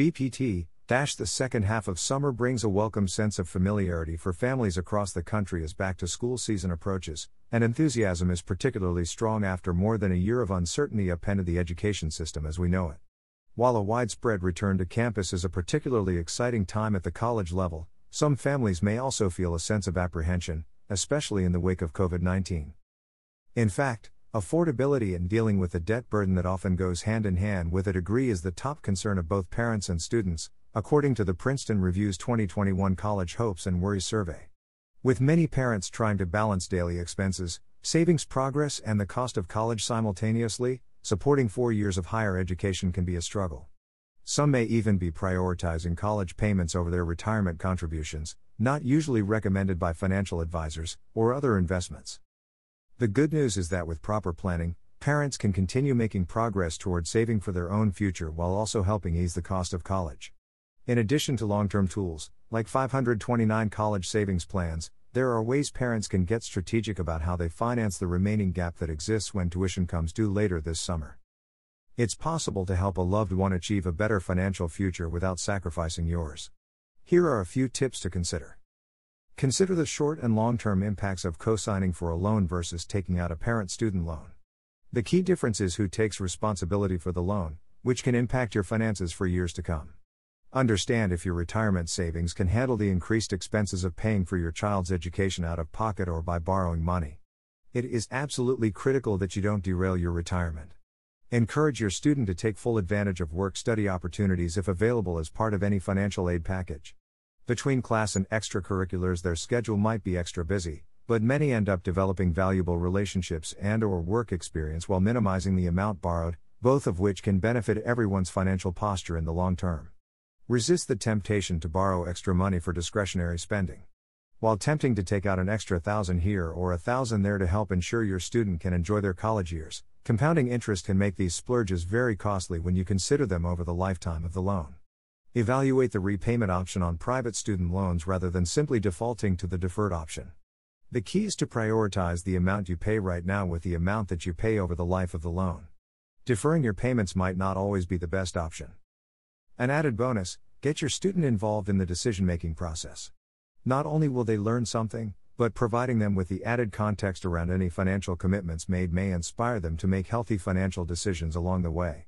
BPT, dash the second half of summer brings a welcome sense of familiarity for families across the country as back to school season approaches, and enthusiasm is particularly strong after more than a year of uncertainty appended the education system as we know it. While a widespread return to campus is a particularly exciting time at the college level, some families may also feel a sense of apprehension, especially in the wake of COVID 19. In fact, affordability and dealing with the debt burden that often goes hand in hand with a degree is the top concern of both parents and students, according to the Princeton Review's 2021 College Hopes and Worries Survey. With many parents trying to balance daily expenses, savings progress, and the cost of college simultaneously, supporting four years of higher education can be a struggle. Some may even be prioritizing college payments over their retirement contributions, not usually recommended by financial advisors, or other investments. The good news is that with proper planning, parents can continue making progress toward saving for their own future while also helping ease the cost of college. In addition to long term tools, like 529 college savings plans, there are ways parents can get strategic about how they finance the remaining gap that exists when tuition comes due later this summer. It's possible to help a loved one achieve a better financial future without sacrificing yours. Here are a few tips to consider. Consider the short and long term impacts of co signing for a loan versus taking out a parent student loan. The key difference is who takes responsibility for the loan, which can impact your finances for years to come. Understand if your retirement savings can handle the increased expenses of paying for your child's education out of pocket or by borrowing money. It is absolutely critical that you don't derail your retirement. Encourage your student to take full advantage of work study opportunities if available as part of any financial aid package. Between class and extracurriculars their schedule might be extra busy, but many end up developing valuable relationships and or work experience while minimizing the amount borrowed, both of which can benefit everyone's financial posture in the long term. Resist the temptation to borrow extra money for discretionary spending. While tempting to take out an extra thousand here or a thousand there to help ensure your student can enjoy their college years, compounding interest can make these splurges very costly when you consider them over the lifetime of the loan. Evaluate the repayment option on private student loans rather than simply defaulting to the deferred option. The key is to prioritize the amount you pay right now with the amount that you pay over the life of the loan. Deferring your payments might not always be the best option. An added bonus get your student involved in the decision making process. Not only will they learn something, but providing them with the added context around any financial commitments made may inspire them to make healthy financial decisions along the way.